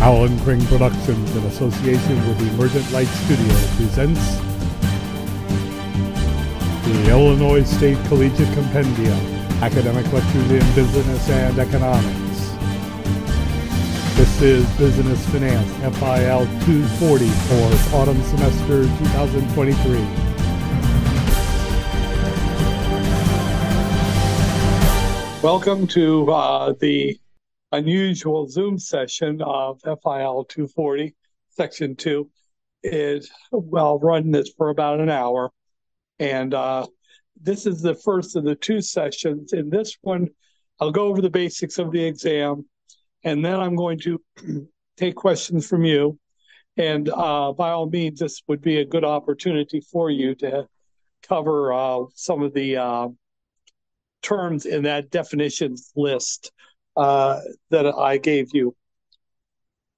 Alan Kring Productions, in association with Emergent Light Studio, presents the Illinois State Collegiate Compendium, Academic Lectures in Business and Economics. This is Business Finance, FIL 240 for autumn semester 2023. Welcome to uh, the unusual Zoom session of FIL 240, Section 2. It, well, run this for about an hour. And uh, this is the first of the two sessions. In this one, I'll go over the basics of the exam, and then I'm going to take questions from you. And uh, by all means, this would be a good opportunity for you to cover uh, some of the uh, terms in that definitions list uh, that I gave you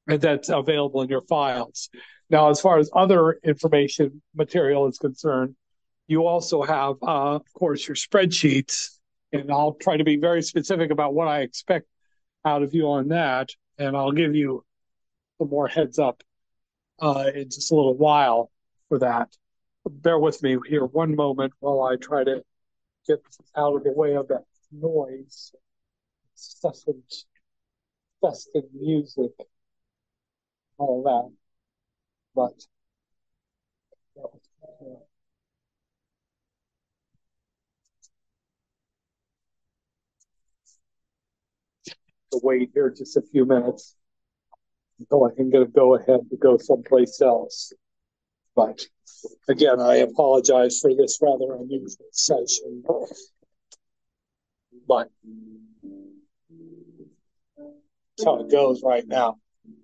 and that's available in your files. Now, as far as other information material is concerned, you also have, uh, of course, your spreadsheets, and I'll try to be very specific about what I expect out of you on that, and I'll give you some more heads up uh, in just a little while for that. Bear with me here one moment while I try to get out of the way of that noise, incessant, festive music, all that. But uh, to wait here just a few minutes until I can get a go ahead to go someplace else. But again, I apologize for this rather unusual session. But that's how it goes right now.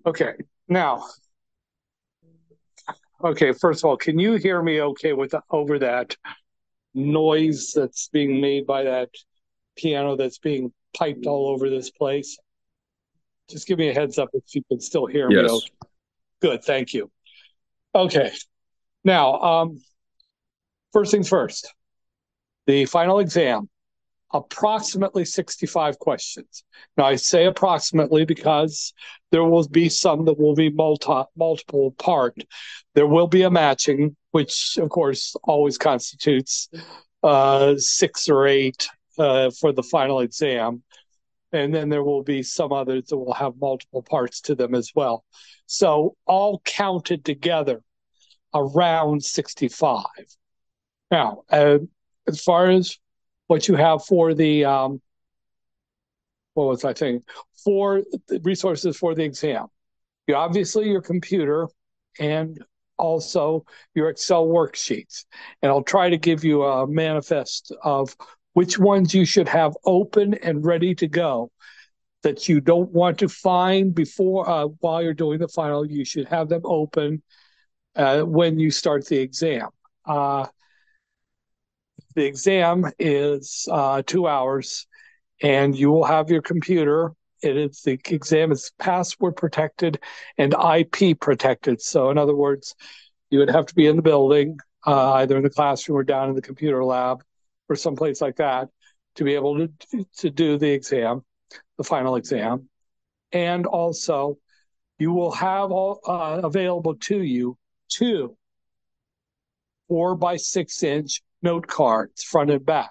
Okay, now, okay, first of all, can you hear me okay with the, over that noise that's being made by that piano that's being piped all over this place? Just give me a heads up if you can still hear Yes. me. Okay. Good, thank you. Okay, now, um, first things first, the final exam, approximately 65 questions. Now, I say approximately because there will be some that will be multi, multiple part. There will be a matching, which of course always constitutes uh, six or eight uh, for the final exam. And then there will be some others that will have multiple parts to them as well. So, all counted together, around 65. Now, uh, as far as what you have for the, um, what was I saying? For resources for the exam, you obviously your computer and also your Excel worksheets. And I'll try to give you a manifest of which ones you should have open and ready to go that you don't want to find before uh, while you're doing the final. You should have them open uh, when you start the exam. Uh, the exam is uh, two hours, and you will have your computer. It is the exam is password protected and IP protected. So, in other words, you would have to be in the building, uh, either in the classroom or down in the computer lab or someplace like that, to be able to to do the exam, the final exam, and also you will have all uh, available to you two four by six inch note cards, front and back.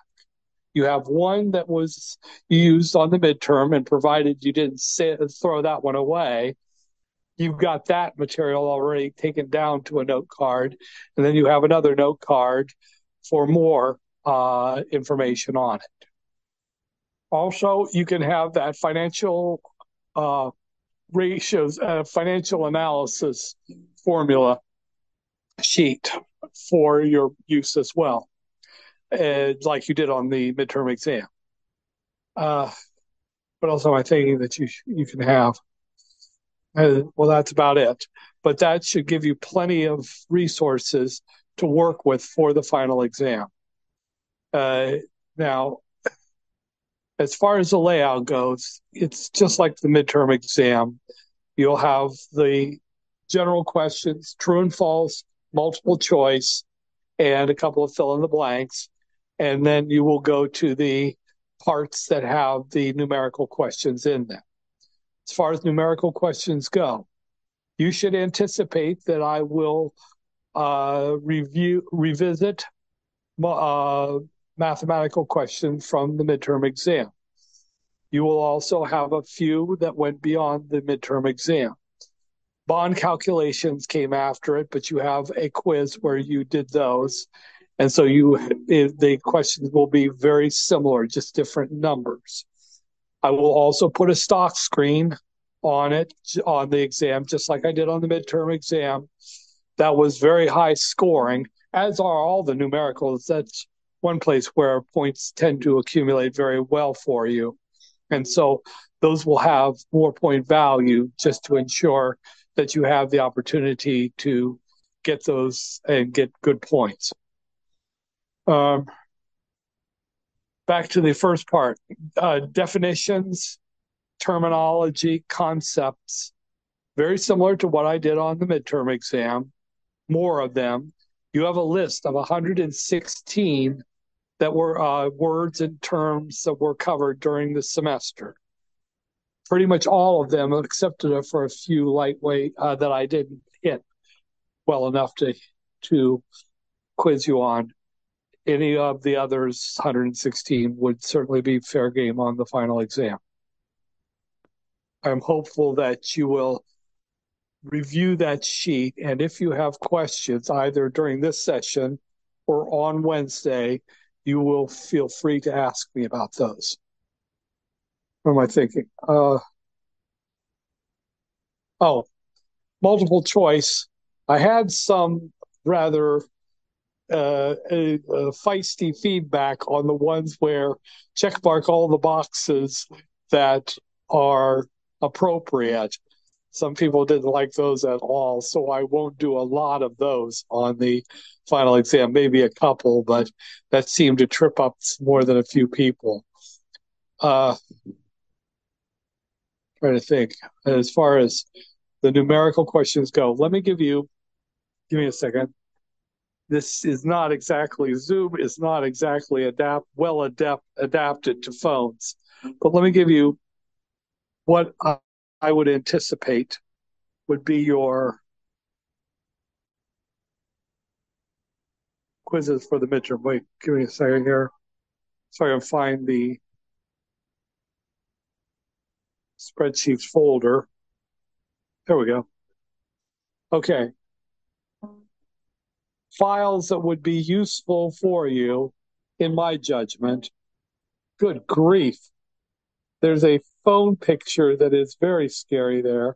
You have one that was used on the midterm, and provided you didn't throw that one away, you've got that material already taken down to a note card. And then you have another note card for more uh, information on it. Also, you can have that financial uh, ratios, uh, financial analysis formula sheet for your use as well uh, like you did on the midterm exam. Uh, what else am I thinking that you you can have? Uh, well, that's about it. But that should give you plenty of resources to work with for the final exam. Uh, now, as far as the layout goes, it's just like the midterm exam. You'll have the general questions, true and false, multiple choice, and a couple of fill in the blanks and then you will go to the parts that have the numerical questions in them. As far as numerical questions go, you should anticipate that I will uh, review revisit uh, mathematical questions from the midterm exam. You will also have a few that went beyond the midterm exam. Bond calculations came after it, but you have a quiz where you did those. And so you the questions will be very similar, just different numbers. I will also put a stock screen on it on the exam, just like I did on the midterm exam. That was very high scoring, as are all the numericals. That's one place where points tend to accumulate very well for you. And so those will have more point value just to ensure that you have the opportunity to get those and get good points. Um, back to the first part uh, definitions, terminology, concepts, very similar to what I did on the midterm exam, more of them. You have a list of 116 that were uh, words and terms that were covered during the semester. Pretty much all of them, except for a few lightweight uh, that I didn't hit well enough to to quiz you on. Any of the others, 116, would certainly be fair game on the final exam. I'm hopeful that you will review that sheet, and if you have questions either during this session or on Wednesday, you will feel free to ask me about those. What am I thinking? Uh, oh, multiple choice. I had some rather uh, a, feisty feedback on the ones where check mark all the boxes that are appropriate. Some people didn't like those at all, so I won't do a lot of those on the final exam, maybe a couple, but that seemed to trip up more than a few people. Uh, trying to think as far as the numerical questions go. Let me give you, give me a second. This is not exactly Zoom is not exactly adapt well adapt adapted to phones, but let me give you what I would anticipate would be your quizzes for the midterm. Wait, give me a second here. So I can find the spreadsheets folder. There we go. Okay. Files that would be useful for you, in my judgment. Good grief. There's a phone picture that is very scary there.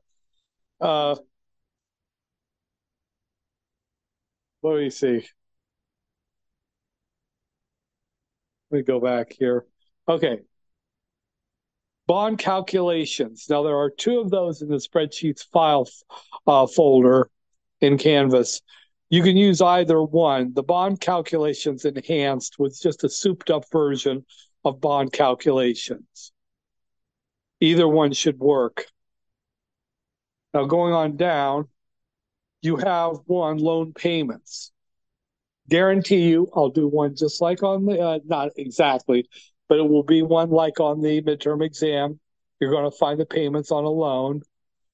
Uh, let me see. Let me go back here. Okay. Bond calculations. Now, there are two of those in the spreadsheets file uh, folder in Canvas. You can use either one. The bond calculations enhanced was just a souped up version of bond calculations. Either one should work. Now, going on down, you have one loan payments. Guarantee you, I'll do one just like on the, uh, not exactly, but it will be one like on the midterm exam. You're going to find the payments on a loan.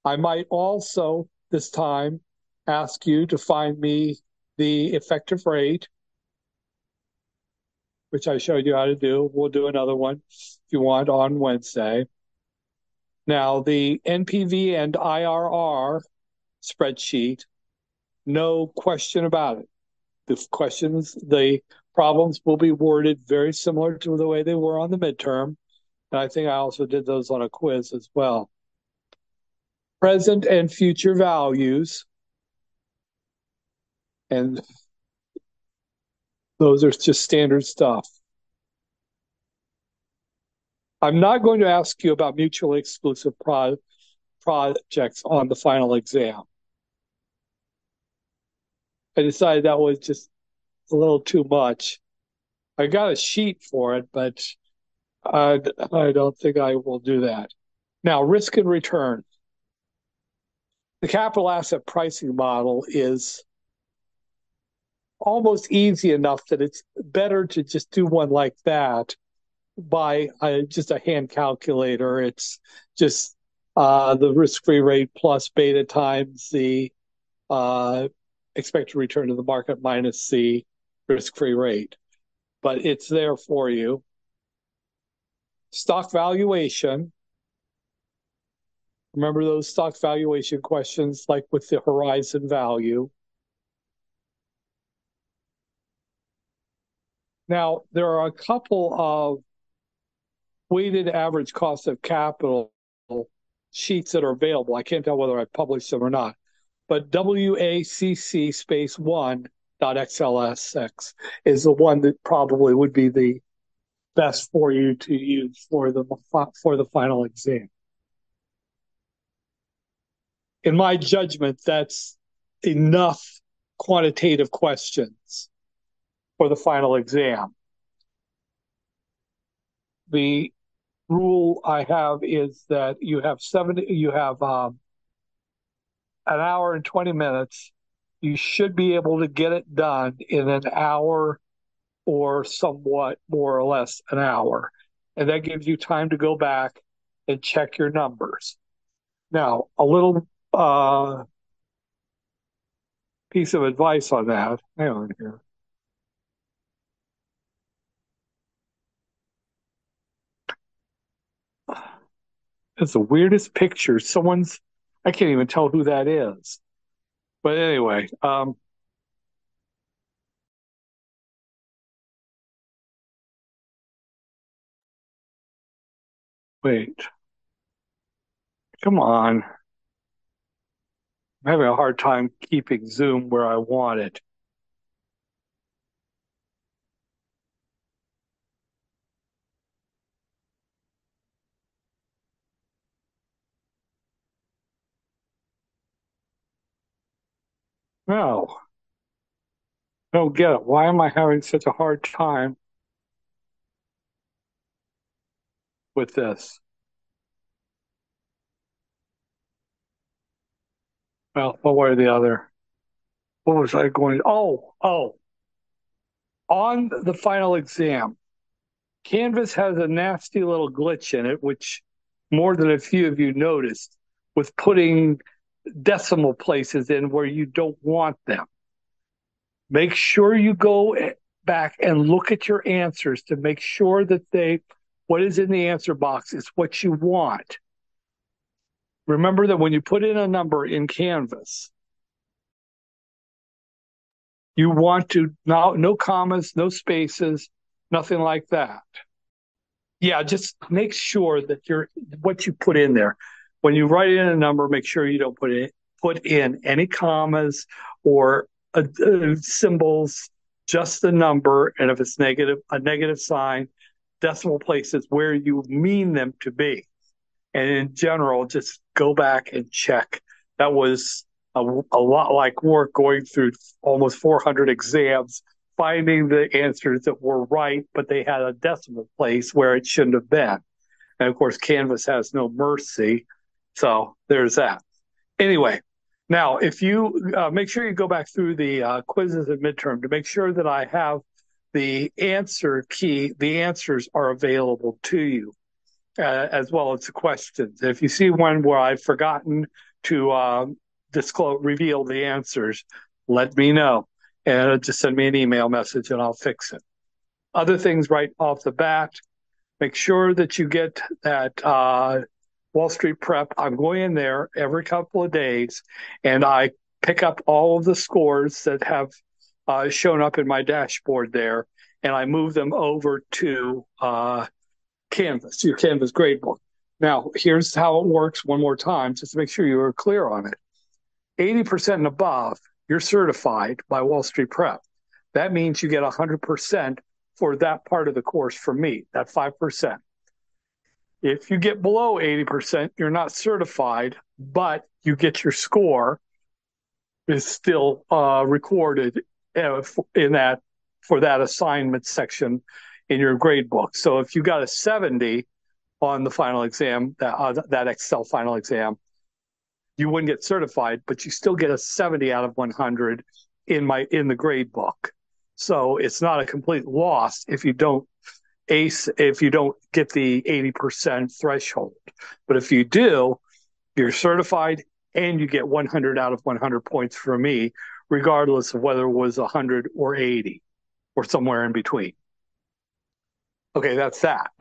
I might also this time ask you to find me the effective rate, which I showed you how to do. We'll do another one if you want on Wednesday. Now, the NPV and IRR spreadsheet, no question about it. The questions, the problems will be worded very similar to the way they were on the midterm. And I think I also did those on a quiz as well. Present and future values. And those are just standard stuff. I'm not going to ask you about mutually exclusive pro- projects on the final exam. I decided that was just a little too much. I got a sheet for it, but I, I don't think I will do that. Now, risk and return. The capital asset pricing model is almost easy enough that it's better to just do one like that by just a hand calculator. It's just uh, the risk-free rate plus beta times the uh, expected return to the market minus the risk-free rate. But it's there for you. Stock valuation. Remember those stock valuation questions like with the horizon value. Now, there are a couple of weighted average cost of capital sheets that are available. I can't tell whether I published them or not, but WACC space one dot XLSX is the one that probably would be the best for you to use for the for the final exam. In my judgment, that's enough quantitative questions for the final exam. The rule I have is that you have 70 you have um, an hour and 20 minutes. You should be able to get it done in an hour or somewhat more or less an hour. And that gives you time to go back and check your numbers. Now a little uh, piece of advice on that. Hang on here It's the weirdest picture. Someone's, I can't even tell who that is. But anyway, um, wait. Come on. I'm having a hard time keeping Zoom where I want it. No. I don't get it. Why am I having such a hard time with this? Well, one way or the other. What was I going? Oh, oh. On the final exam, Canvas has a nasty little glitch in it, which more than a few of you noticed, with putting decimal places in where you don't want them. Make sure you go back and look at your answers to make sure that they what is in the answer box is what you want. Remember that when you put in a number in Canvas, you want to no no commas, no spaces, nothing like that. Yeah, just make sure that you're what you put in there when you write in a number, make sure you don't put in put in any commas or uh, uh, symbols, just the number, and if it's negative, a negative sign, decimal places where you mean them to be. And in general, just go back and check. That was a, a lot like work going through almost 400 exams, finding the answers that were right, but they had a decimal place where it shouldn't have been. And of course, Canvas has no mercy. So there's that. Anyway, now if you uh, make sure you go back through the uh, quizzes and midterm to make sure that I have the answer key, the answers are available to you. Uh, as well as the questions. If you see one where I've forgotten to uh, disclose, reveal the answers, let me know and just send me an email message and I'll fix it. Other things right off the bat, make sure that you get that uh, Wall Street Prep. I'm going in there every couple of days and I pick up all of the scores that have uh, shown up in my dashboard there and I move them over to uh, Canvas, your Canvas gradebook. Now, here's how it works one more time, just to make sure you are clear on it. 80% and above, you're certified by Wall Street Prep. That means you get 100% for that part of the course from me, that 5%. If you get below 80%, you're not certified, but you get your score is still uh, recorded uh, in that for that assignment section in your grade book. So if you got a 70 on the final exam, that uh, that Excel final exam, you wouldn't get certified, but you still get a 70 out of 100 in my in the grade book. So it's not a complete loss if you don't ace if you don't get the 80% threshold. But if you do, You're certified and you get 100 out of 100 points from me, regardless of whether it was 100 or 80 or somewhere in between. Okay, that's that.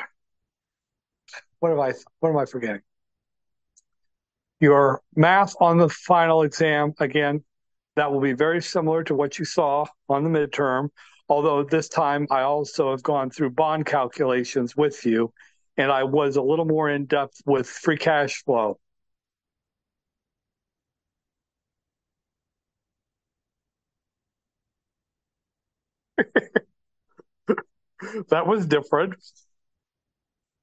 What have I what am I forgetting? Your math on the final exam again, that will be very similar to what you saw on the midterm, although this time I also have gone through bond calculations with you and I was a little more in depth with free cash flow that was different.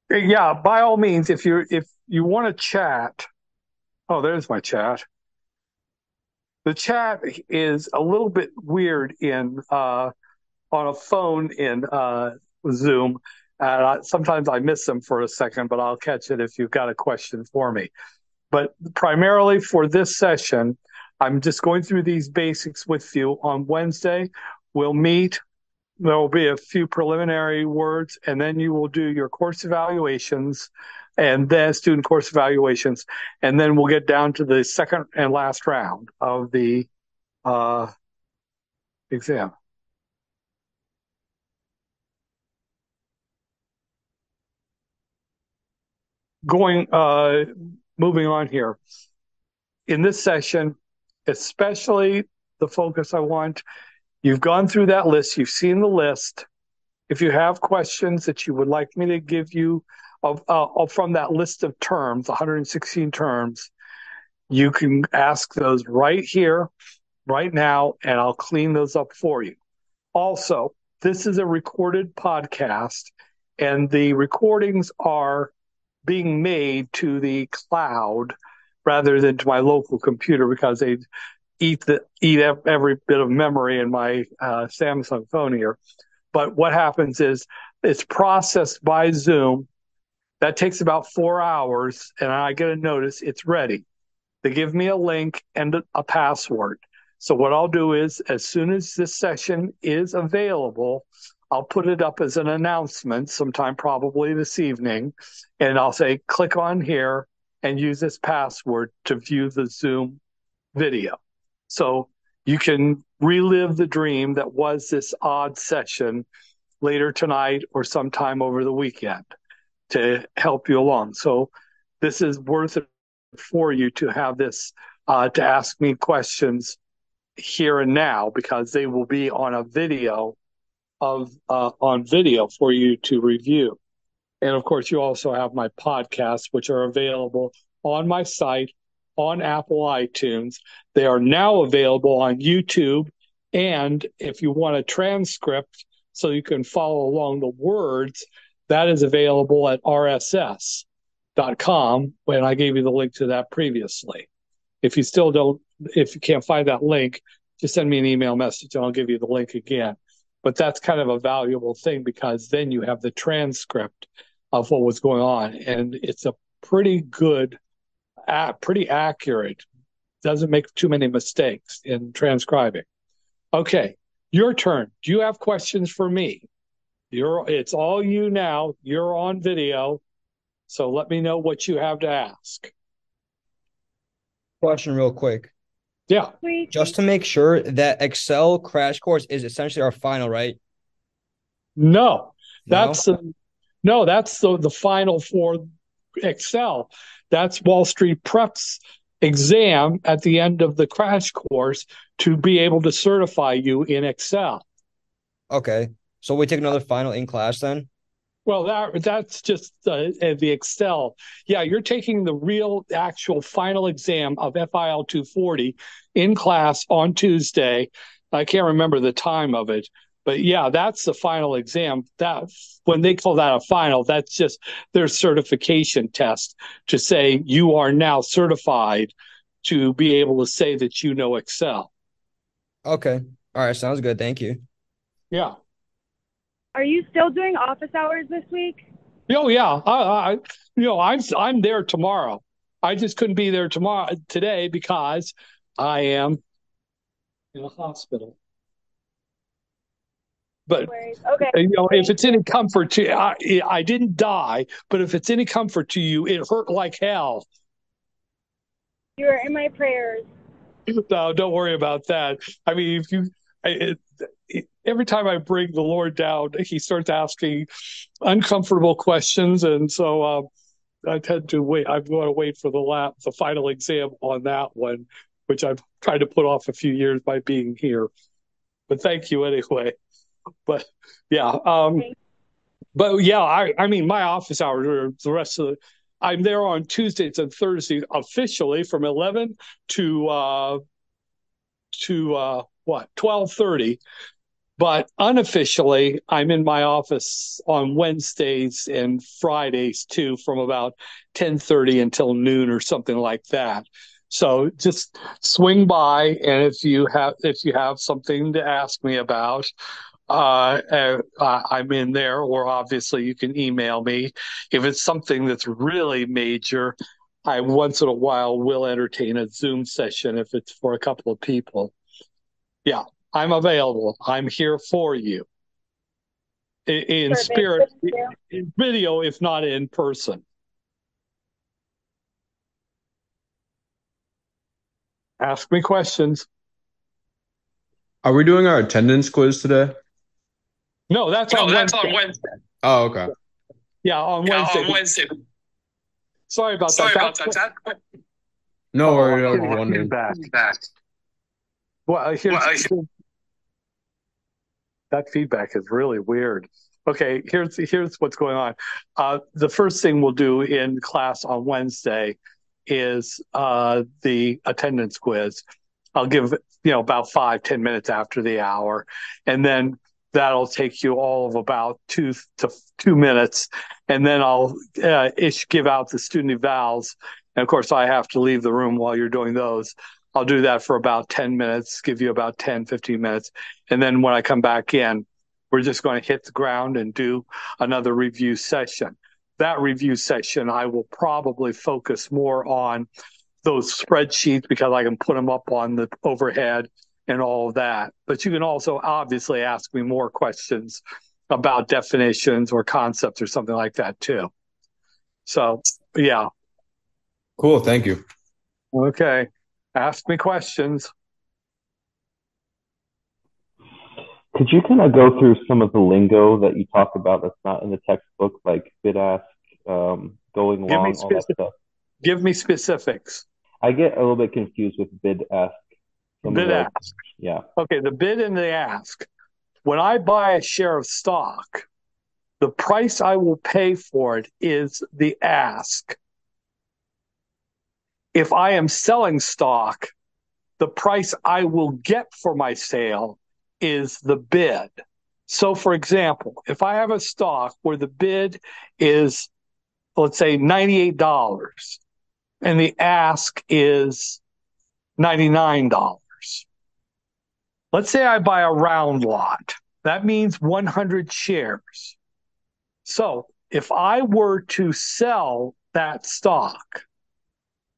Yeah, by all means, if you if you want to chat, oh, there's my chat. The chat is a little bit weird in uh, on a phone in uh, Zoom. Uh, sometimes I miss them for a second, but I'll catch it if you've got a question for me. But primarily for this session, I'm just going through these basics with you. On Wednesday, we'll meet there will be a few preliminary words, and then you will do your course evaluations and then student course evaluations, and then we'll get down to the second and last round of the uh, exam. Going, uh, moving on here. In this session, especially the focus I want You've gone through that list, you've seen the list. If you have questions that you would like me to give you of, uh, from that list of terms, 116 terms, you can ask those right here, right now, and I'll clean those up for you. Also, this is a recorded podcast, and the recordings are being made to the cloud rather than to my local computer because they eat the eat every bit of memory in my uh, Samsung phone here. But what happens is it's processed by Zoom. That takes about four hours, and I get a notice it's ready. They give me a link and a password. So what I'll do is, as soon as this session is available, I'll put it up as an announcement sometime probably this evening, and I'll say click on here and use this password to view the Zoom video. So you can relive the dream that was this odd session later tonight or sometime over the weekend to help you along. So this is worth it for you to have this uh, to ask me questions here and now because they will be on a video of uh, on video for you to review. And of course, you also have my podcasts, which are available on my site on Apple iTunes. They are now available on YouTube. And if you want a transcript so you can follow along the words, that is available at rss.com. And I gave you the link to that previously. If you still don't, if you can't find that link, just send me an email message and I'll give you the link again. But that's kind of a valuable thing because then you have the transcript of what was going on. And it's a pretty good pretty accurate. Doesn't make too many mistakes in transcribing. Okay, your turn. Do you have questions for me? You're it's all you now. You're on video. So let me know what you have to ask. Question real quick. Yeah. Just to make sure that Excel crash course is essentially our final, right? No. That's no, the, no that's the, the final for Excel. That's Wall Street Prep's exam at the end of the crash course to be able to certify you in Excel. Okay. So we take another final in class then? Well, that that's just uh, the Excel. Yeah, you're taking the real, actual final exam of FIL 240 in class on Tuesday. I can't remember the time of it, but yeah, that's the final exam. That when they call that a final, that's just their certification test to say you are now certified to be able to say that you know Excel. Okay. All right. Sounds good. Thank you. Yeah. Are you still doing office hours this week? Oh yeah. I, I you know I'm I'm there tomorrow. I just couldn't be there tomorrow today because I am in a hospital. But okay. you know, if it's any comfort to I, I didn't die, but if it's any comfort to you, it hurt like hell. You are in my prayers. No, don't worry about that. I mean, if you, it, every time I bring the Lord down, he starts asking uncomfortable questions, and so uh, I tend to wait. I'm going to wait for the lap, the final exam on that one, which I've tried to put off a few years by being here. But thank you anyway. But yeah, um, but yeah, I, I mean, my office hours are the rest of the. I'm there on Tuesdays and Thursdays officially from 11 to uh, to uh, what 12:30, but unofficially I'm in my office on Wednesdays and Fridays too, from about 10:30 until noon or something like that. So just swing by, and if you have if you have something to ask me about, uh, uh, I'm in there, or obviously you can email me. If it's something that's really major, I once in a while will entertain a Zoom session if it's for a couple of people. Yeah, I'm available. I'm here for you in, in Perfect. spirit, in video, if not in person. Ask me questions. Are we doing our attendance quiz today? No, that's on Wednesday. Wednesday. Oh, okay. Yeah, on Yeah, Wednesday. on Wednesday. Sorry about Sorry that. Sorry about That's- that. That- No Oh, worries. I was feedback. wondering. Feedback. Back. Well, here's, Well, I- that feedback is really weird. Okay, here's here's what's going on. Uh, the first thing we'll do in class on Wednesday is uh, the attendance quiz. I'll give you know about five ten minutes after the hour, and then that'll take you all of about two to two minutes, and then I'll uh, ish give out the student evals. And of course, I have to leave the room while you're doing those. I'll do that for about 10 minutes, give you about 10, 15 minutes. And then when I come back in, we're just going to hit the ground and do another review session. That review session, I will probably focus more on those spreadsheets because I can put them up on the overhead and all of that. But you can also obviously ask me more questions about definitions or concepts or something like that too. So, yeah. Cool. Thank you. Okay. Ask me questions. Could you kind of go through some of the lingo that you talk about that's not in the textbook, like bid ask, um, going me long, all that specific- stuff? Give me specifics. I get a little bit confused with bid ask. Bid the- ask. Yeah. Okay, the bid and the ask. When I buy a share of stock, the price I will pay for it is the ask. If I am selling stock, the price I will get for my sale is the bid. So, for example, if I have a stock where the bid is, let's say, $98 and the ask is $99. Let's say I buy a round lot. That means 100 shares. So if I were to sell that stock,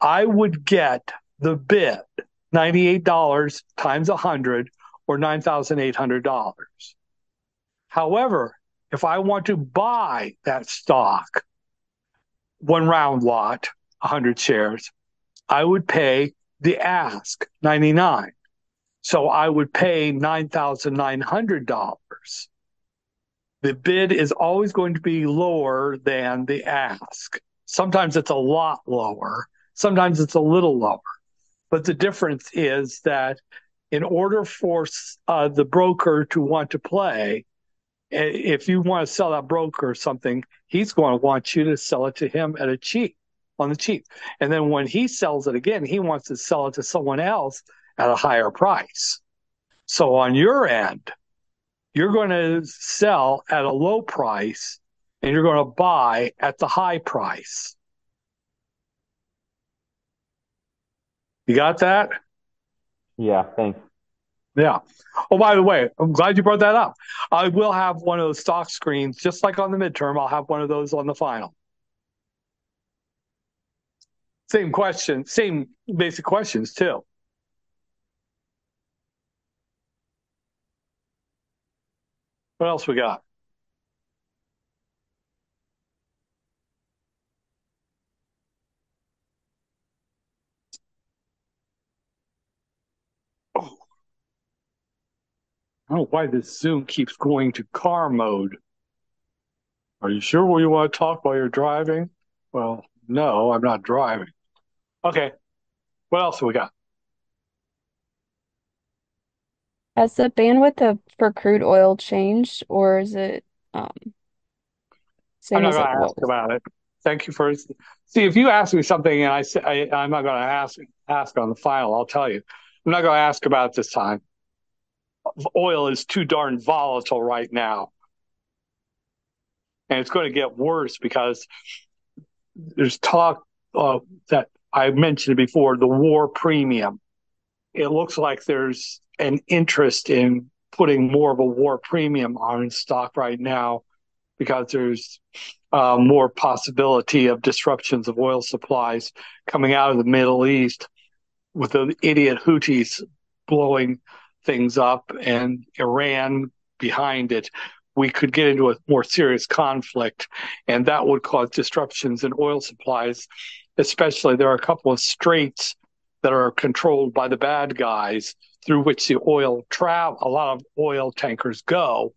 I would get the bid $98 times 100 or $9,800. However, if I want to buy that stock, one round lot, 100 shares, I would pay the ask 99. So I would pay $9,900. The bid is always going to be lower than the ask. Sometimes it's a lot lower, sometimes it's a little lower. But the difference is that in order for uh, the broker to want to play, if you want to sell that broker something, he's going to want you to sell it to him at a cheap, on the cheap. And then when he sells it again, he wants to sell it to someone else at a higher price. So on your end, you're going to sell at a low price and you're going to buy at the high price. You got that? Yeah. Thanks. Yeah. Oh, by the way, I'm glad you brought that up. I will have one of those stock screens, just like on the midterm. I'll have one of those on the final. Same question, same basic questions too. What else we got? Don't know why this Zoom keeps going to car mode. Are you sure you want to talk while you're driving? Well, no, I'm not driving. Okay. What else have we got? Has the bandwidth of, for crude oil changed, or is it um, I'm same not as going it to ask was? about it. Thank you for see if you ask me something and I say I, I'm not going to ask ask on the file. I'll tell you. I'm not going to ask about it this time. Oil is too darn volatile right now, and it's going to get worse because there's talk uh, that I mentioned before the war premium. It looks like there's an interest in putting more of a war premium on stock right now because there's uh, more possibility of disruptions of oil supplies coming out of the Middle East with the idiot Houthis blowing things up and Iran behind it. We could get into a more serious conflict, and that would cause disruptions in oil supplies. Especially, there are a couple of straits that are controlled by the bad guys through which the oil travel. A lot of oil tankers go,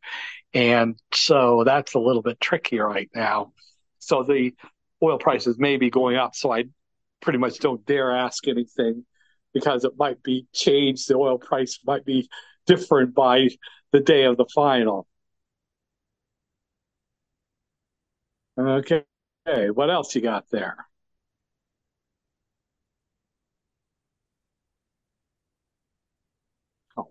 and so that's a little bit tricky right now. So the oil prices may be going up. So I pretty much don't dare ask anything because it might be changed. The oil price might be different by the day of the final. Okay. What else you got there? Oh.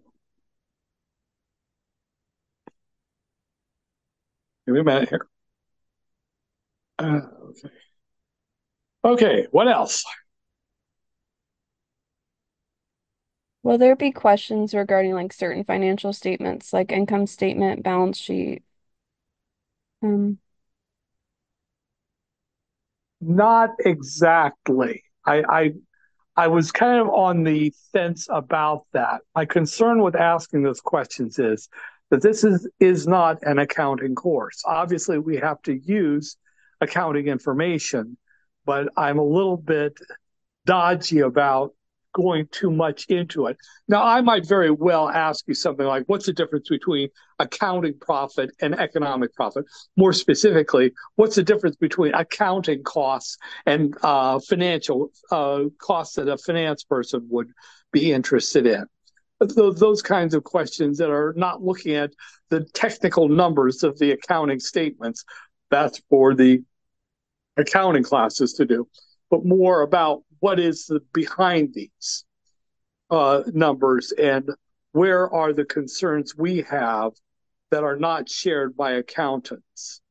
Give me a minute here. Uh, okay. Okay, what else? Will there be questions regarding like certain financial statements, like income statement, balance sheet? Um, Not exactly. I, I I was kind of on the fence about that. My concern with asking those questions is that this is is not an accounting course. Obviously, we have to use accounting information, but I'm a little bit dodgy about going too much into it. Now, I might very well ask you something like, what's the difference between accounting profit and economic profit? More specifically, what's the difference between accounting costs and uh, financial uh, costs that a finance person would be interested in? Those, kinds of questions that are not looking at the technical numbers of the accounting statements. That's for the accounting classes to do, but more about what is the, behind these uh, numbers and where are the concerns we have that are not shared by accountants.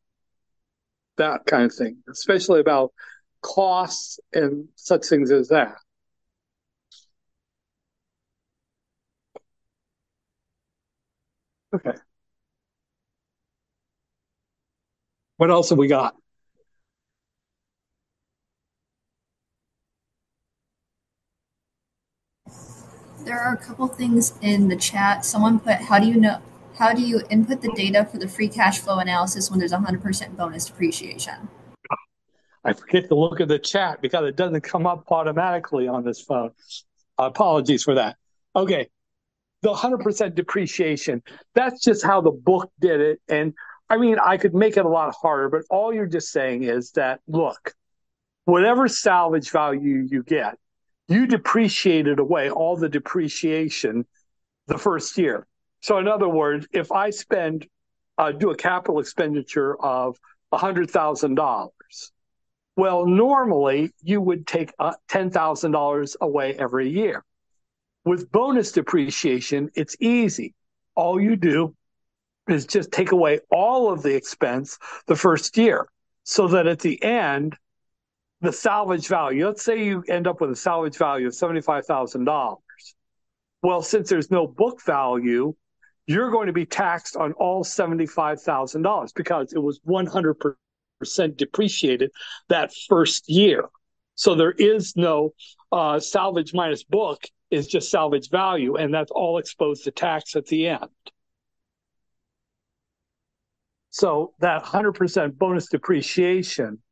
That kind of thing, especially about costs and such things as that. Okay. What else have we got? There are a couple things in the chat. Someone put, how do you know, how do you input the data for the free cash flow analysis when there's 100% bonus depreciation? I forget to look at the chat because it doesn't come up automatically on this phone. Apologies for that. Okay. The 100% depreciation, that's just how the book did it. And I mean, I could make it a lot harder, but all you're just saying is that, look, whatever salvage value you get, you depreciated away all the depreciation the first year. So, in other words, if I spend, uh, do a capital expenditure of $100,000, well, normally you would take uh, $10,000 away every year. With bonus depreciation, it's easy. All you do is just take away all of the expense the first year so that at the end, the salvage value, let's say you end up with a salvage value of $75,000. Well, since there's no book value, you're going to be taxed on all $75,000 because it was 100% depreciated that first year. So there is no uh, salvage minus book is just salvage value, and that's all exposed to tax at the end. So that 100% bonus depreciation,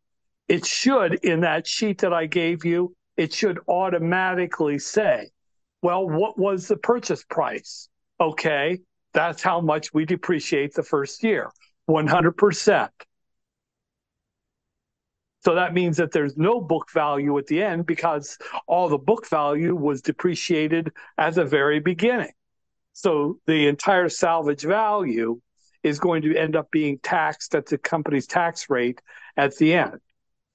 it should, in that sheet that I gave you, it should automatically say, well, what was the purchase price? Okay, That's how much we depreciate the first year 100%. So that means that there's no book value at the end because all the book value was depreciated at the very beginning. So the entire salvage value is going to end up being taxed at the company's tax rate at the end.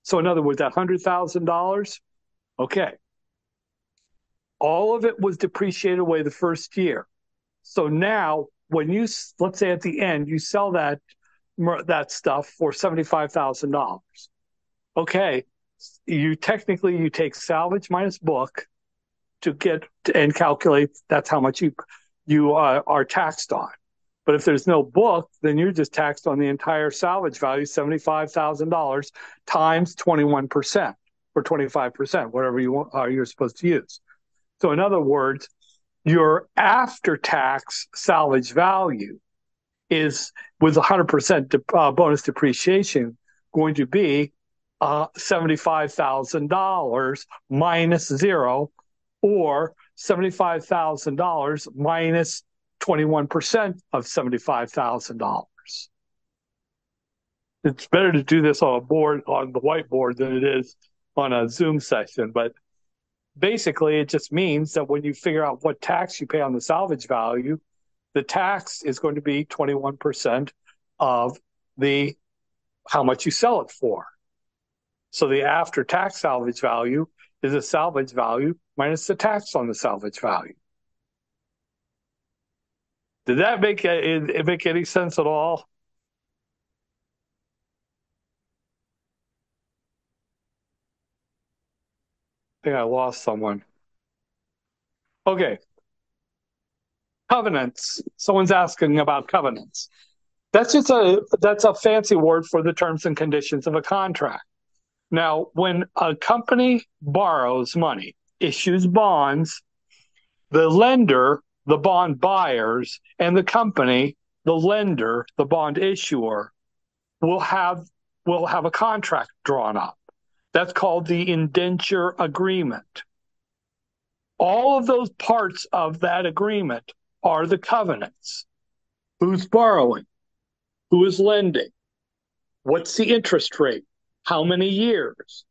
So, in other words, that $100,000, okay, all of it was depreciated away the first year. So now, when you let's say at the end you sell that that stuff for seventy five thousand dollars, okay, you technically you take salvage minus book to get and calculate that's how much you you uh, are taxed on. But if there's no book, then you're just taxed on the entire salvage value, $75,000 times 21% or 25%, whatever you want, uh, you're supposed to use. So, in other words, your after tax salvage value is with 100% de- uh, bonus depreciation going to be uh, $75,000 minus zero or $75,000 minus 21% of $75,000. It's better to do this on a board, on the whiteboard, than it is on a Zoom session. But basically, it just means that when you figure out what tax you pay on the salvage value, the tax is going to be 21% of the how much you sell it for. So the after tax salvage value is a salvage value minus the tax on the salvage value. Did that make it make any sense at all? I think I lost someone. Okay. Covenants. Someone's asking about covenants. That's just a that's a fancy word for the terms and conditions of a contract. Now, when a company borrows money, issues bonds, the lender the bond buyers and the company, the lender, the bond issuer, will have will have a contract drawn up. That's called the indenture agreement. All of those parts of that agreement are the covenants. Who's borrowing? Who is lending? What's the interest rate? How many years?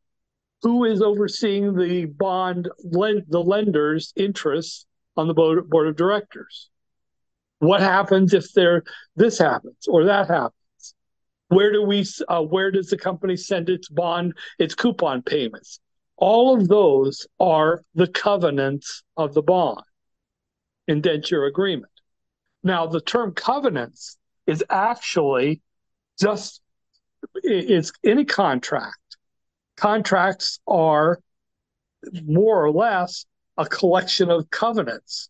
Who is overseeing the bond, the lender's interests on the board, board of directors? What happens if there this happens or that happens? Where do we? Uh, where does the company send its bond, its coupon payments? All of those are the covenants of the bond indenture agreement. Now, the term covenants is actually just it's any contract. Contracts are more or less a collection of covenants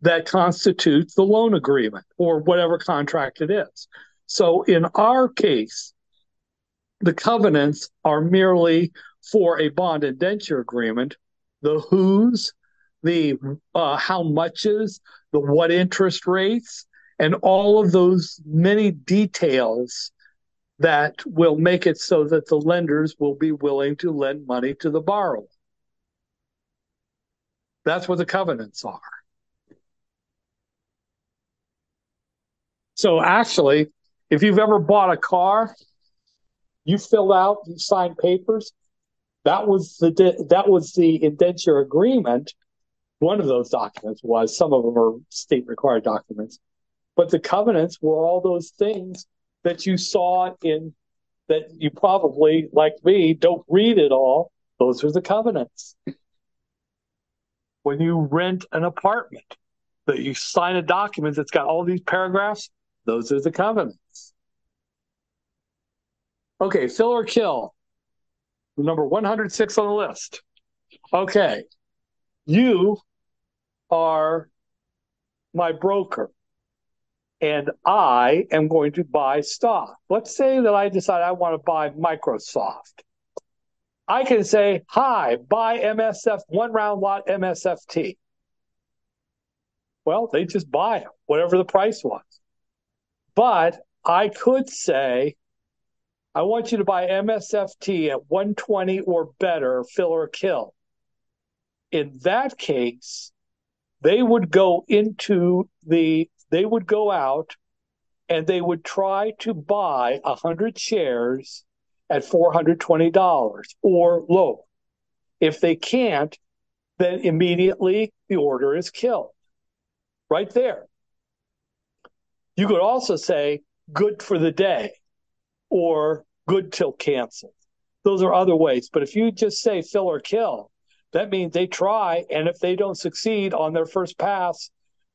that constitute the loan agreement or whatever contract it is. So in our case, the covenants are merely for a bond indenture agreement, the who's, the uh, how muches, the what interest rates, and all of those many details that will make it so that the lenders will be willing to lend money to the borrower. That's what the covenants are. So actually, if you've ever bought a car, you filled out, you signed papers. That was the that was the indenture agreement. One of those documents was. Some of them are state required documents, but the covenants were all those things that you saw in that you probably, like me, don't read it all. Those are the covenants when you rent an apartment, that you sign a document that's got all these paragraphs, those are the covenants. Okay, fill or kill. Number 106 on the list. Okay, you are my broker and I am going to buy stock. Let's say that I decide I want to buy Microsoft. I can say, hi, buy MSF, one round lot MSFT. Well, they just buy it, whatever the price was. But I could say, I want you to buy MSFT at 120 or better, fill or kill. In that case, they would go into the they would go out and they would try to buy 100 shares at $420 or lower. If they can't, then immediately the order is killed. Right there. You could also say good for the day or good till canceled. Those are other ways. But if you just say fill or kill, that means they try. And if they don't succeed on their first pass,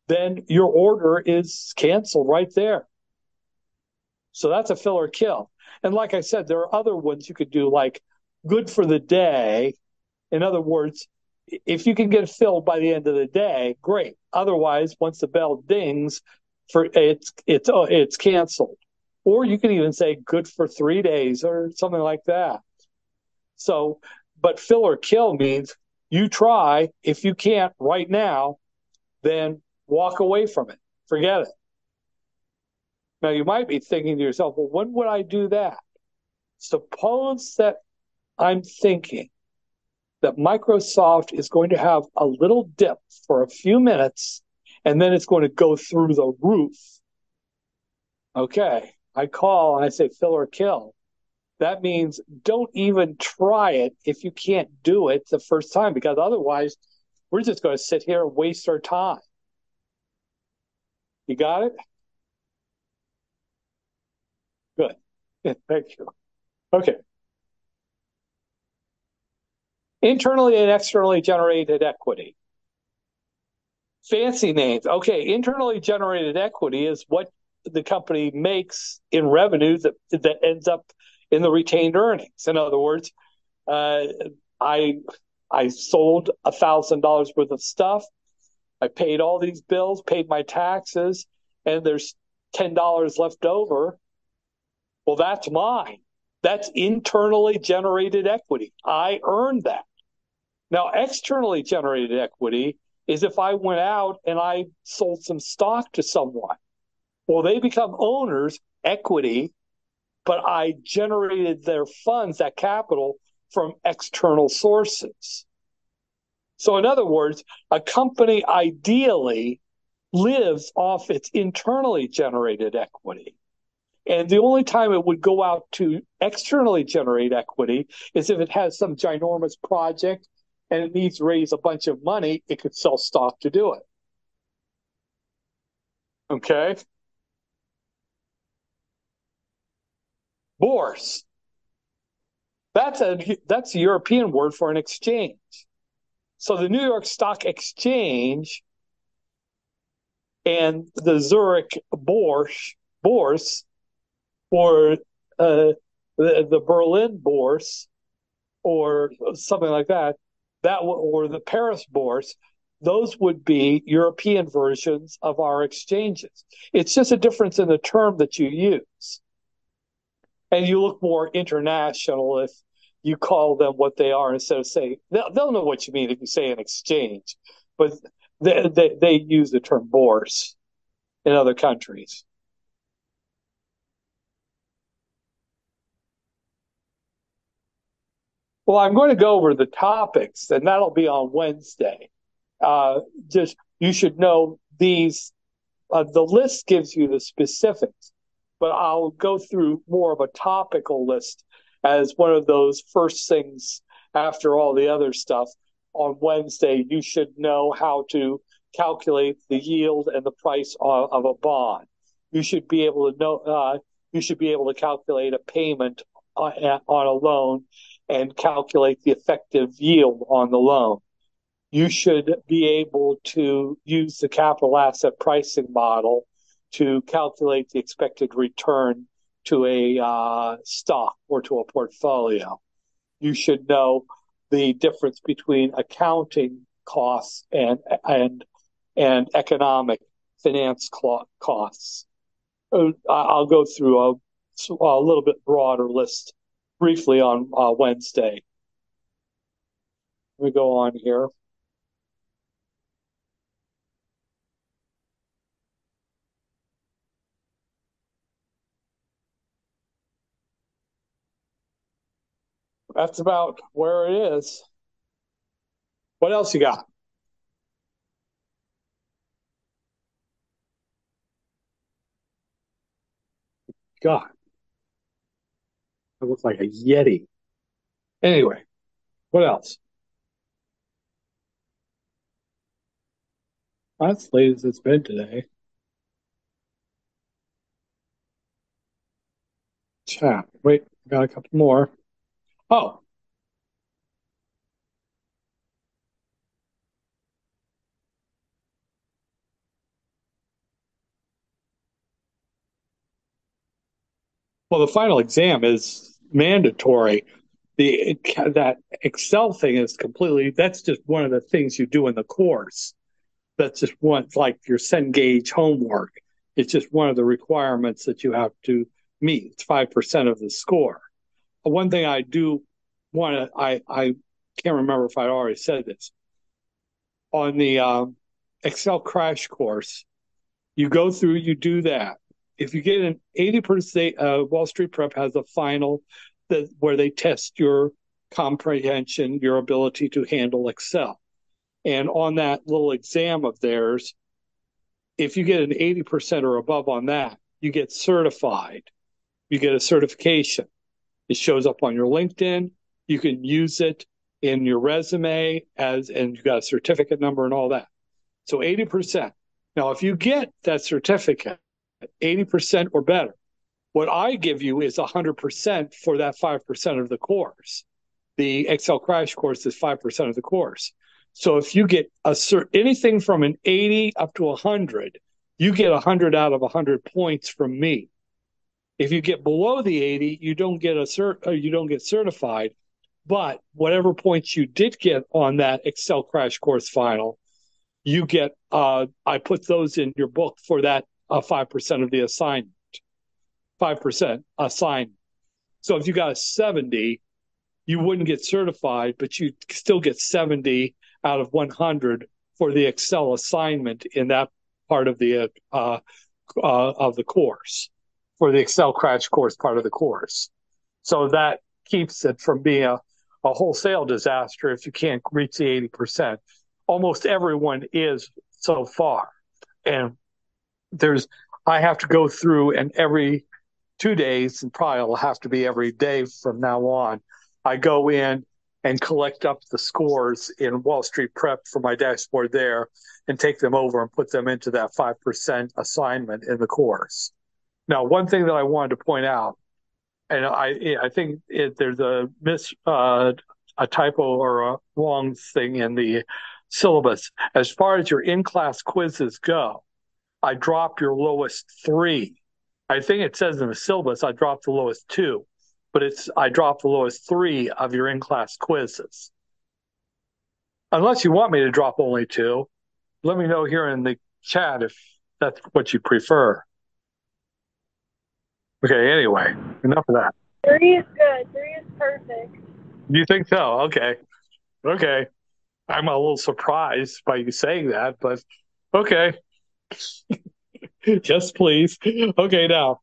then your order is canceled right there. So that's a fill or kill. And like I said, there are other ones you could do, like good for the day. In other words, if you can get filled by the end of the day, great. Otherwise, once the bell dings, for it's it's oh, it's canceled. Or you can even say good for three days or something like that. So, but fill or kill means you try. If you can't right now, then walk away from it. Forget it. Now, you might be thinking to yourself, well, when would I do that? Suppose that I'm thinking that Microsoft is going to have a little dip for a few minutes and then it's going to go through the roof. Okay, I call and I say fill or kill. That means don't even try it if you can't do it the first time, because otherwise we're just going to sit here and waste our time. You got it? Good. Thank you. Okay. Internally and externally generated equity. Fancy names. Okay, internally generated equity is what the company makes in revenue that that ends up in the retained earnings. In other words, uh, I I sold a thousand dollars worth of stuff. I paid all these bills, paid my taxes, and there's ten dollars left over. Well, that's mine. That's internally generated equity. I earned that. Now, externally generated equity is if I went out and I sold some stock to someone. Well, they become owners, equity, but I generated their funds, that capital, from external sources. So, in other words, a company ideally lives off its internally generated equity. And the only time it would go out to externally generate equity is if it has some ginormous project and it needs to raise a bunch of money, it could sell stock to do it. Okay. Bourse. That's a that's a European word for an exchange. So the New York Stock Exchange and the Zurich Bourse, Bourse or uh, the, the Berlin Bourse or something like that, that or the Paris Bourse, those would be European versions of our exchanges. It's just a difference in the term that you use. And you look more international if you call them what they are instead of saying, they'll, they'll know what you mean if you say an exchange, but they, they, they use the term bourse in other countries. Well, I'm going to go over the topics, and that'll be on Wednesday. Uh, just you should know these. Uh, the list gives you the specifics, but I'll go through more of a topical list as one of those first things after all the other stuff on Wednesday. You should know how to calculate the yield and the price of, of a bond. You should be able to know. Uh, you should be able to calculate a payment on, on a loan and calculate the effective yield on the loan. You should be able to use the capital asset pricing model to calculate the expected return to a uh, stock or to a portfolio. You should know the difference between accounting costs and and and economic finance costs. Uh, I'll go through a, a little bit broader list briefly on uh, Wednesday. Me go on here. That's about where it is. What else you got? God. I look like a Yeti. Anyway, what else? That's late as it's been today. Chat. Wait, got a couple more. Oh, well, the final exam is mandatory. The that Excel thing is completely. That's just one of the things you do in the course. That's just one like your Cengage homework. It's just one of the requirements that you have to meet. It's five percent of the score. One thing I do want to. I I can't remember if I already said this on the um, Excel crash course. You go through, you do that. If you get an 80%, uh, Wall Street Prep has a final that where they test your comprehension, your ability to handle Excel. And on that little exam of theirs, if you get an 80% or above on that, you get certified. You get a certification. It shows up on your LinkedIn. You can use it in your resume as and you got a certificate number and all that. So 80%. Now, if you get that certificate, 80% or better, what I give you is 100% for that 5% of the course. The Excel crash course is 5% of the course. So if you get a cert, anything from an 80 up to 100, you get 100 out of 100 points from me. If you get below the 80, you don't get a cert, uh, you don't get certified. But whatever points you did get on that Excel crash course final, you get. Uh, I put those in your book for that uh, five percent of the assignment. Five percent assignment. So if you got a 70, you wouldn't get certified, but you still get 70 out of 100 for the Excel assignment in that part of the uh, uh, of the course, for the Excel crash course part of the course. So that keeps it from being a, a wholesale disaster if you can't reach the 80%. Almost everyone is so far. And there's, I have to go through and every two days, and probably it'll have to be every day from now on, I go in and collect up the scores in Wall Street Prep for my dashboard there and take them over and put them into that 5% assignment in the course. Now, one thing that I wanted to point out, and I I think it, there's a miss uh, a typo or a wrong thing in the syllabus. As far as your in-class quizzes go, I dropped your lowest three. I think it says in the syllabus I dropped the lowest two but it's I dropped the lowest three of your in-class quizzes. Unless you want me to drop only two, let me know here in the chat if that's what you prefer. Okay, anyway, enough of that. Three is good. Three is perfect. You think so? Okay. Okay. I'm a little surprised by you saying that, but okay. yes, please. Okay, now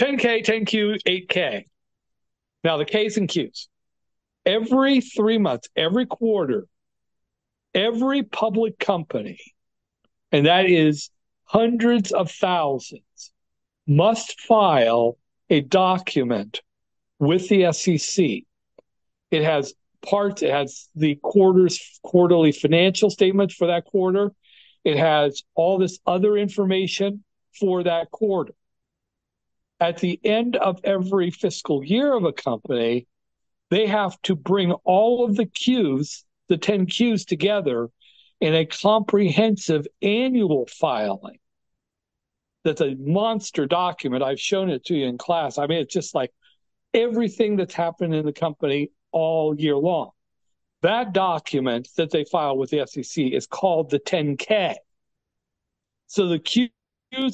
10K, 10Q, 8K. Now, the K's and Q's. Every three months, every quarter, every public company, and that is hundreds of thousands, must file a document with the SEC. It has parts, it has the quarter's quarterly financial statements for that quarter. It has all this other information for that quarter at the end of every fiscal year of a company, they have to bring all of the Qs, the 10 Qs together in a comprehensive annual filing. That's a monster document. I've shown it to you in class. I mean, it's just like everything that's happened in the company all year long. That document that they file with the SEC is called the 10K. So the Q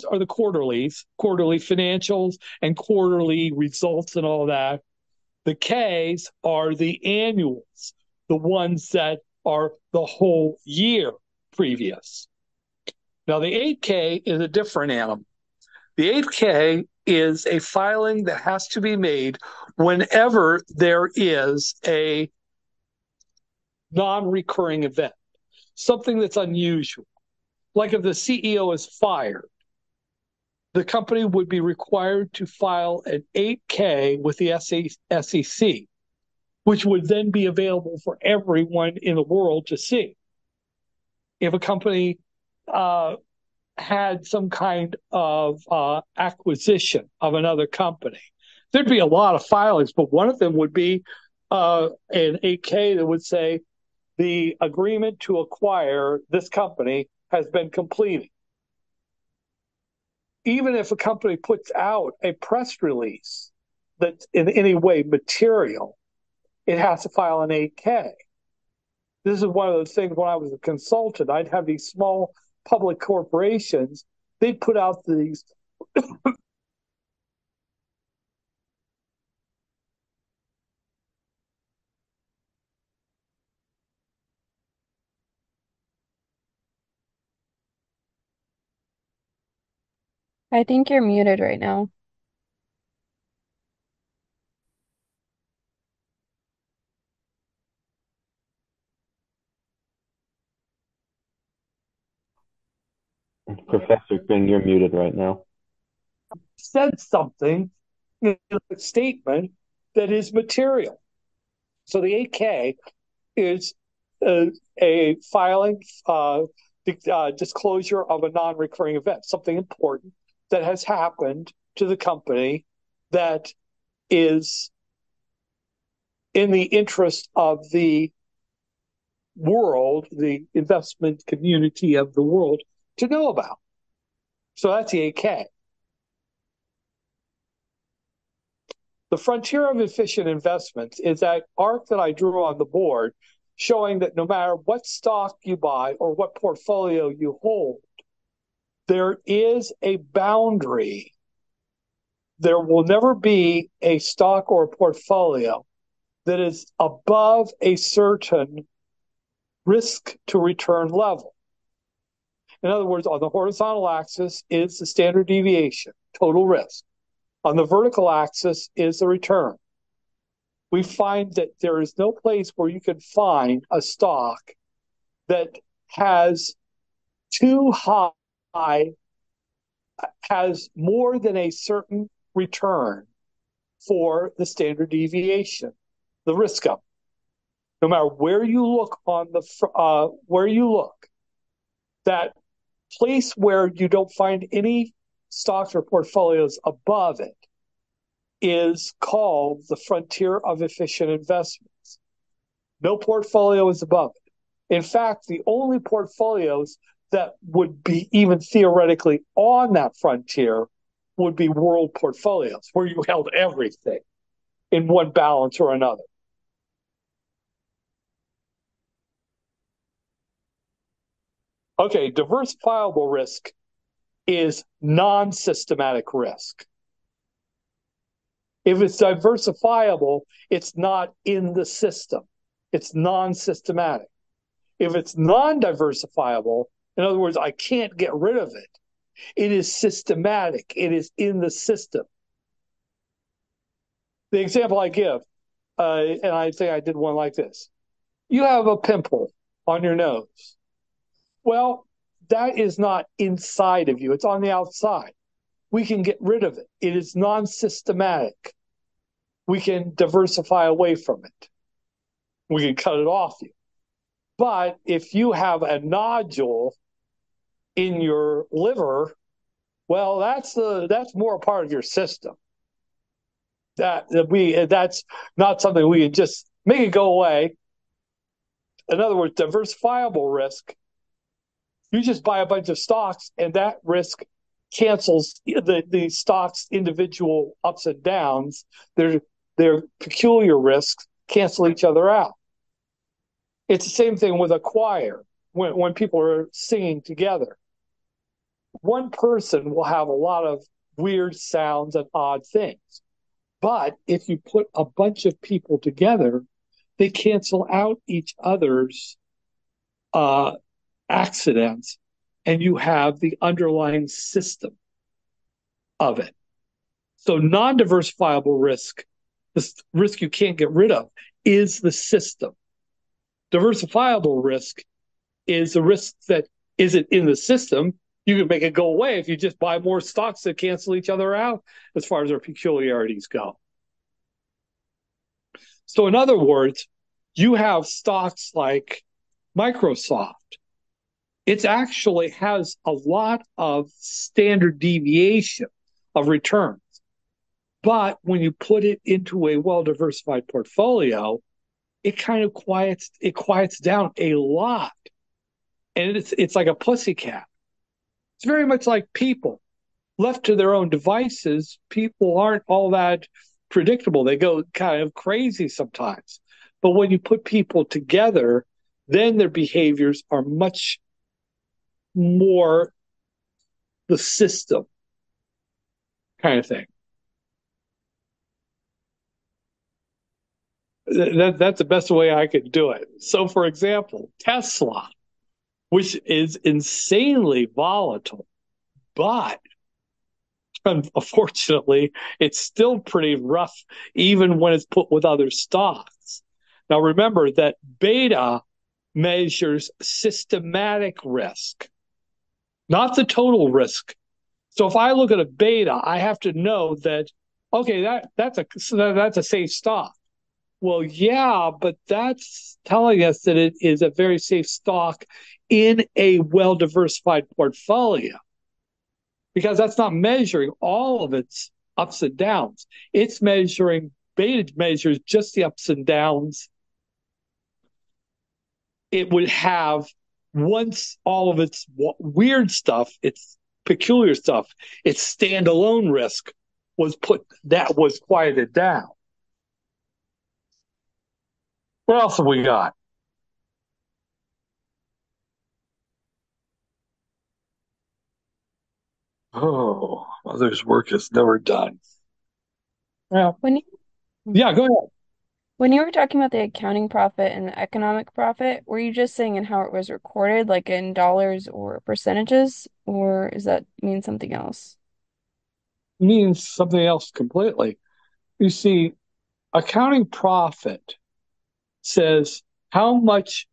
are the quarterlies, quarterly financials and quarterly results and all that. The Ks are the annuals, the ones that are the whole year previous. Now, the 8K is a different animal. The 8K is a filing that has to be made whenever there is a non recurring event, something that's unusual. Like if the CEO is fired, the company would be required to file an 8K with the SEC, which would then be available for everyone in the world to see. If a company uh, had some kind of uh, acquisition of another company, there'd be a lot of filings, but one of them would be uh, an 8K that would say the agreement to acquire this company has been completed. Even if a company puts out a press release that's in any way material, it has to file an 8K. This is one of those things when I was a consultant, I'd have these small public corporations, they'd put out these I think you're muted right now. Professor King, you're muted right now. said something in a statement that is material. So the 8K is uh, a filing uh, uh, disclosure of a non-recurring event, something important that has happened to the company that is in the interest of the world, the investment community of the world to know about. So that's the 8K. The frontier of efficient investments is that arc that I drew on the board showing that no matter what stock you buy or what portfolio you hold, there is a boundary. There will never be a stock or a portfolio that is above a certain risk to return level. In other words, on the horizontal axis is the standard deviation, total risk. On the vertical axis is the return. We find that there is no place where you can find a stock that has too high, has more than a certain return for the standard deviation, the risk of. No matter where you look on the uh, where you look, that place where you don't find any stocks or portfolios above it is called the frontier of efficient investments. No portfolio is above it. In fact, the only portfolios that would be even theoretically on that frontier would be world portfolios, where you held everything in one balance or another. Okay, diversifiable risk is non systematic risk. If it's diversifiable, it's not in the system, it's non systematic. If it's non diversifiable, in other words, I can't get rid of it, it is systematic, it is in the system. The example I give, uh, and I think I did one like this you have a pimple on your nose well, that is not inside of you, it's on the outside. We can get rid of it. It is non systematic. We can diversify away from it. We can cut it off you. But if you have a nodule in your liver, well, that's the that's more a part of your system. That, we that's not something we can just make it go away. In other words, diversifiable risk you just buy a bunch of stocks, and that risk cancels the the stocks individual ups and downs. Their their peculiar risks cancel each other out. It's the same thing with a choir when when people are singing together. One person will have a lot of weird sounds and odd things. But if you put a bunch of people together, they cancel out each other's uh, accidents and you have the underlying system of it. So non diversifiable risk, the risk you can't get rid of, is the system. Diversifiable risk is the risk that isn't in the system. You can make it go away if you just buy more stocks that cancel each other out as far as their peculiarities go. So, in other words, you have stocks like Microsoft. It actually has a lot of standard deviation of returns. But when you put it into a well diversified portfolio, it kind of quiets it quiets down a lot. And it's it's like a pussy cat. It's very much like people. Left to their own devices, people aren't all that predictable. They go kind of crazy sometimes. But when you put people together, then their behaviors are much more the system kind of thing. That, that's the best way I could do it. So, for example, Tesla, which is insanely volatile, but unfortunately, it's still pretty rough, even when it's put with other stocks. Now, remember that beta measures systematic risk, not the total risk. So, if I look at a beta, I have to know that okay, that that's a that's a safe stock. Well, yeah, but that's telling us that it is a very safe stock in a well diversified portfolio because that's not measuring all of its ups and downs. It's measuring, beta measures just the ups and downs it would have once all of its weird stuff, its peculiar stuff, its standalone risk was put, that was quieted down. What else have we got? Oh, mother's work is never done. Well, When you, hmm. yeah, go ahead. when you were talking about the accounting profit and the economic profit, were you just saying in how it was recorded, like in dollars or percentages, or does that mean something else? means something else completely. You see, accounting profit says how much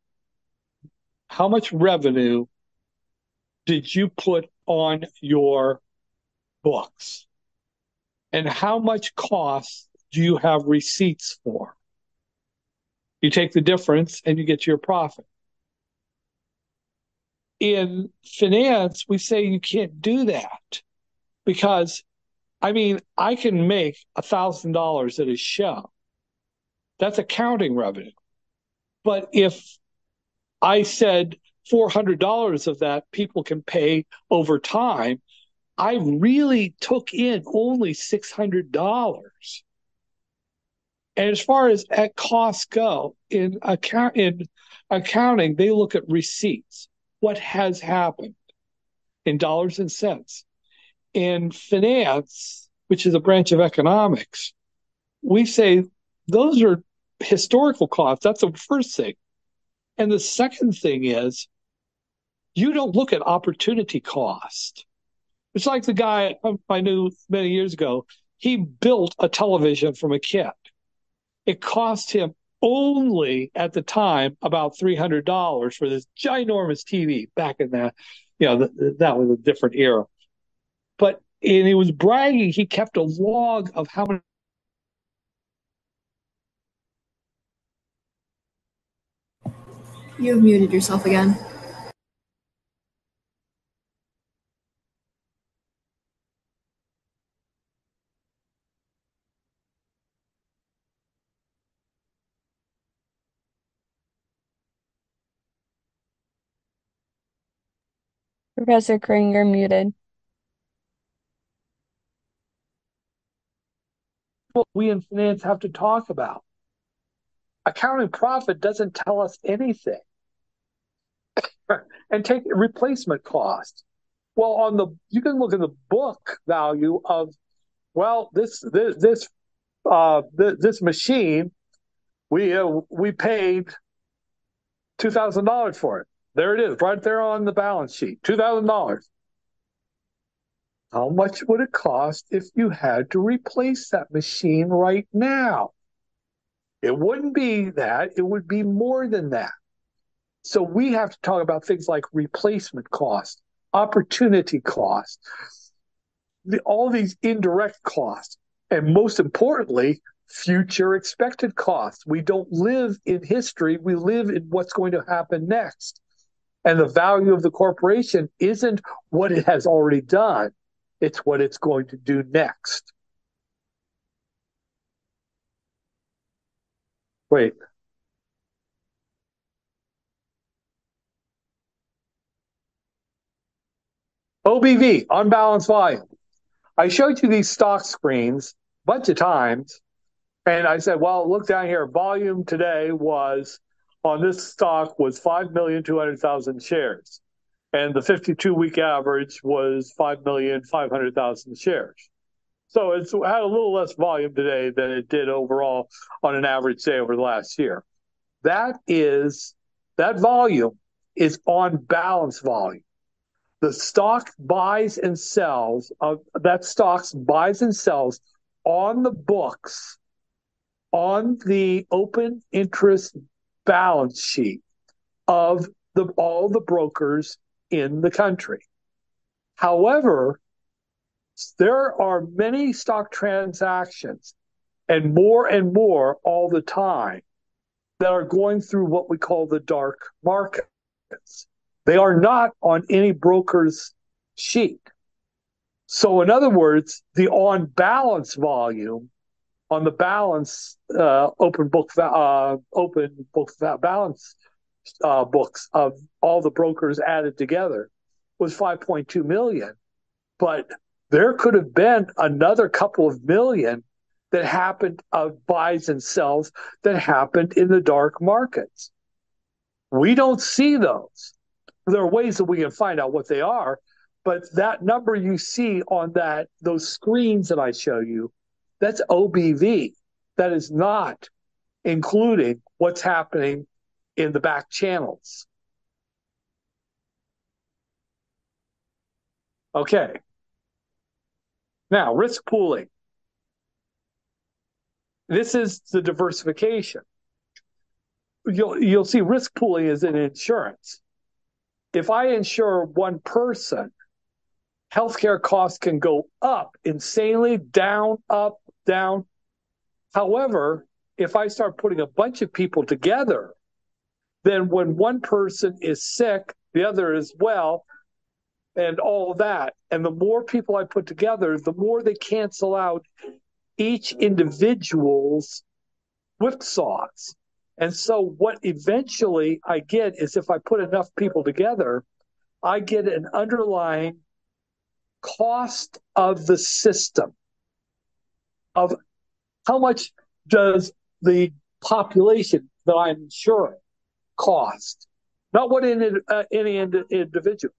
how much revenue did you put on your books? And how much cost do you have receipts for? You take the difference and you get your profit. In finance, we say you can't do that because, I mean, I can make a thousand dollars at a show. That's accounting revenue. But if I said $400 of that people can pay over time, I really took in only $600. And as far as at costs go, in account in accounting, they look at receipts. What has happened in dollars and cents? In finance, which is a branch of economics, we say those are historical costs. That's the first thing. And the second thing is you don't look at opportunity cost. It's like the guy I knew many years ago. He built a television from a kit. It cost him only at the time about three hundred dollars for this ginormous TV back in that, you know, that was a different era. But and he was bragging. He kept a log of how many You have muted yourself again. Professor Crane, you're muted. what we in finance have to talk about. Accounting profit doesn't tell us anything. and take replacement cost. Well, on the you can look at the book value of well this this this uh, this machine we uh, we paid two thousand dollars for it. There it is, right there on the balance sheet, two thousand dollars. How much would it cost if you had to replace that machine right now? It wouldn't be that, it would be more than that. So we have to talk about things like replacement cost, opportunity cost, the, all these indirect costs, and most importantly, future expected costs. We don't live in history, we live in what's going to happen next. And the value of the corporation isn't what it has already done, it's what it's going to do next. Wait. OBV, on balance volume. I showed you these stock screens a bunch of times, and I said, well, look down here. Volume today was on this stock was 5,200,000 shares. And the 52 week average was 5,500,000 shares. So it's had a little less volume today than it did overall on an average day over the last year. That is, that volume is on balance volume. The stock buys and sells, uh, that stocks buys and sells on the books on the open interest balance sheet of the, all the brokers in the country. However, there are many stock transactions and more and more all the time that are going through what we call the dark markets. They are not on any broker's sheet. So, in other words, the on balance volume on the balance uh, open book uh, open book balance uh, books of all the brokers added together was 5.2 million, but there could have been another couple of million that happened of buys and sells that happened in the dark markets. We don't see those. There are ways that we can find out what they are, but that number you see on that those screens that I show you that's OBV. That is not including what's happening in the back channels. Okay. Now, risk pooling. This is the diversification. You'll, you'll see risk pooling is in insurance. If I insure one person, healthcare costs can go up insanely, down, up, down. However, if I start putting a bunch of people together, then when one person is sick, the other is well, and all that. And the more people I put together, the more they cancel out each individual's whipsaws. And so, what eventually I get is if I put enough people together, I get an underlying cost of the system of how much does the population that I'm insuring cost, not what in, uh, any individual.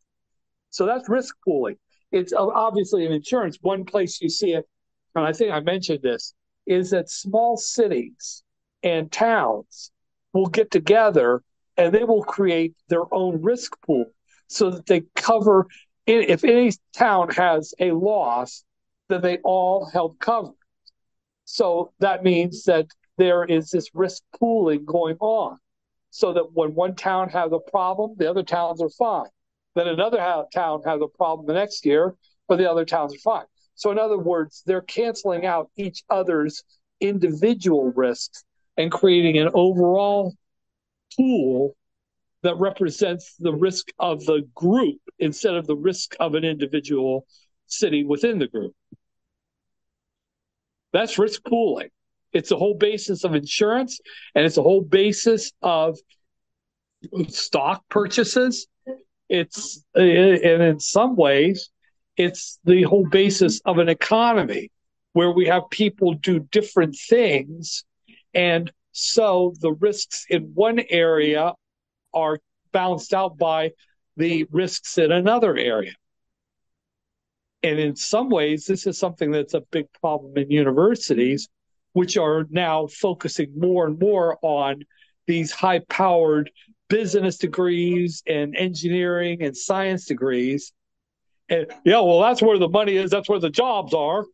So that's risk pooling. It's uh, obviously in insurance. One place you see it, and I think I mentioned this, is that small cities and towns will get together and they will create their own risk pool so that they cover if any town has a loss, then they all help cover. So that means that there is this risk pooling going on so that when one town has a problem, the other towns are fine. Then another ha- town has a problem the next year, but the other towns are fine. So, in other words, they're canceling out each other's individual risks and creating an overall pool that represents the risk of the group instead of the risk of an individual city within the group. That's risk pooling. It's the whole basis of insurance and it's the whole basis of stock purchases. It's, eh, and in some ways, it's the whole basis of an economy where we have people do different things. And so the risks in one area are balanced out by the risks in another area. And in some ways, this is something that's a big problem in universities, which are now focusing more and more on these high powered business degrees and engineering and science degrees. And yeah, well, that's where the money is, that's where the jobs are.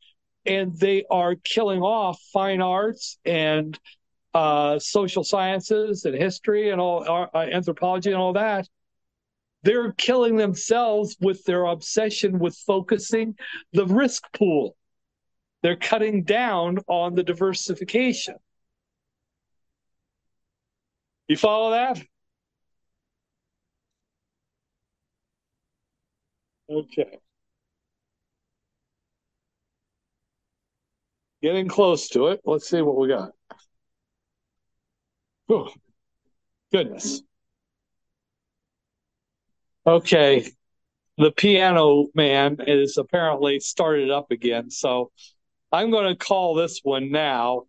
And they are killing off fine arts and uh, social sciences and history and all uh, anthropology and all that they're killing themselves with their obsession with focusing the risk pool. They're cutting down on the diversification. You follow that? Okay. Getting close to it. Let's see what we got. Oh, goodness. Okay. The piano man is apparently started up again. So I'm going to call this one now.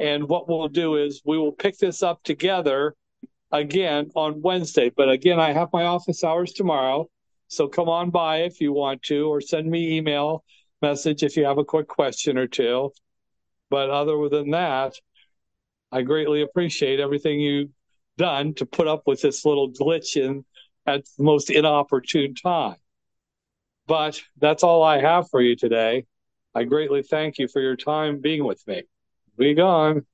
And what we'll do is we will pick this up together again on Wednesday. But again, I have my office hours tomorrow. So come on by if you want to, or send me email message if you have a quick question or two. But other than that, I greatly appreciate everything you've done to put up with this little glitch in at the most inopportune time. But that's all I have for you today. I greatly thank you for your time being with me. Be gone.